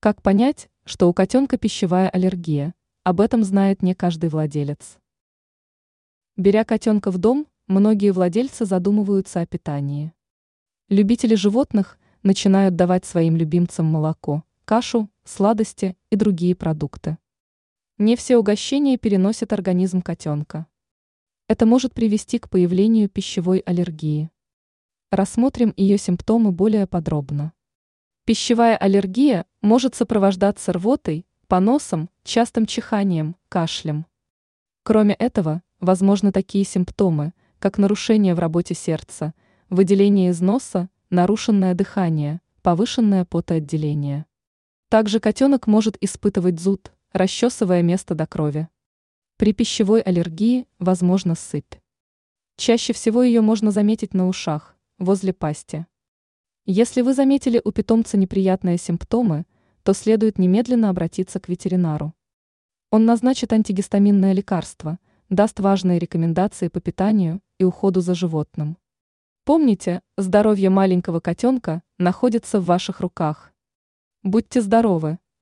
Как понять, что у котенка пищевая аллергия? Об этом знает не каждый владелец. Беря котенка в дом, многие владельцы задумываются о питании. Любители животных начинают давать своим любимцам молоко, кашу, сладости и другие продукты. Не все угощения переносит организм котенка. Это может привести к появлению пищевой аллергии. Рассмотрим ее симптомы более подробно. Пищевая аллергия может сопровождаться рвотой, поносом, частым чиханием, кашлем. Кроме этого, возможны такие симптомы, как нарушение в работе сердца, выделение из носа, нарушенное дыхание, повышенное потоотделение. Также котенок может испытывать зуд, расчесывая место до крови. При пищевой аллергии возможна сыпь. Чаще всего ее можно заметить на ушах, возле пасти. Если вы заметили у питомца неприятные симптомы, то следует немедленно обратиться к ветеринару. Он назначит антигистаминное лекарство, даст важные рекомендации по питанию и уходу за животным. Помните, здоровье маленького котенка находится в ваших руках. Будьте здоровы!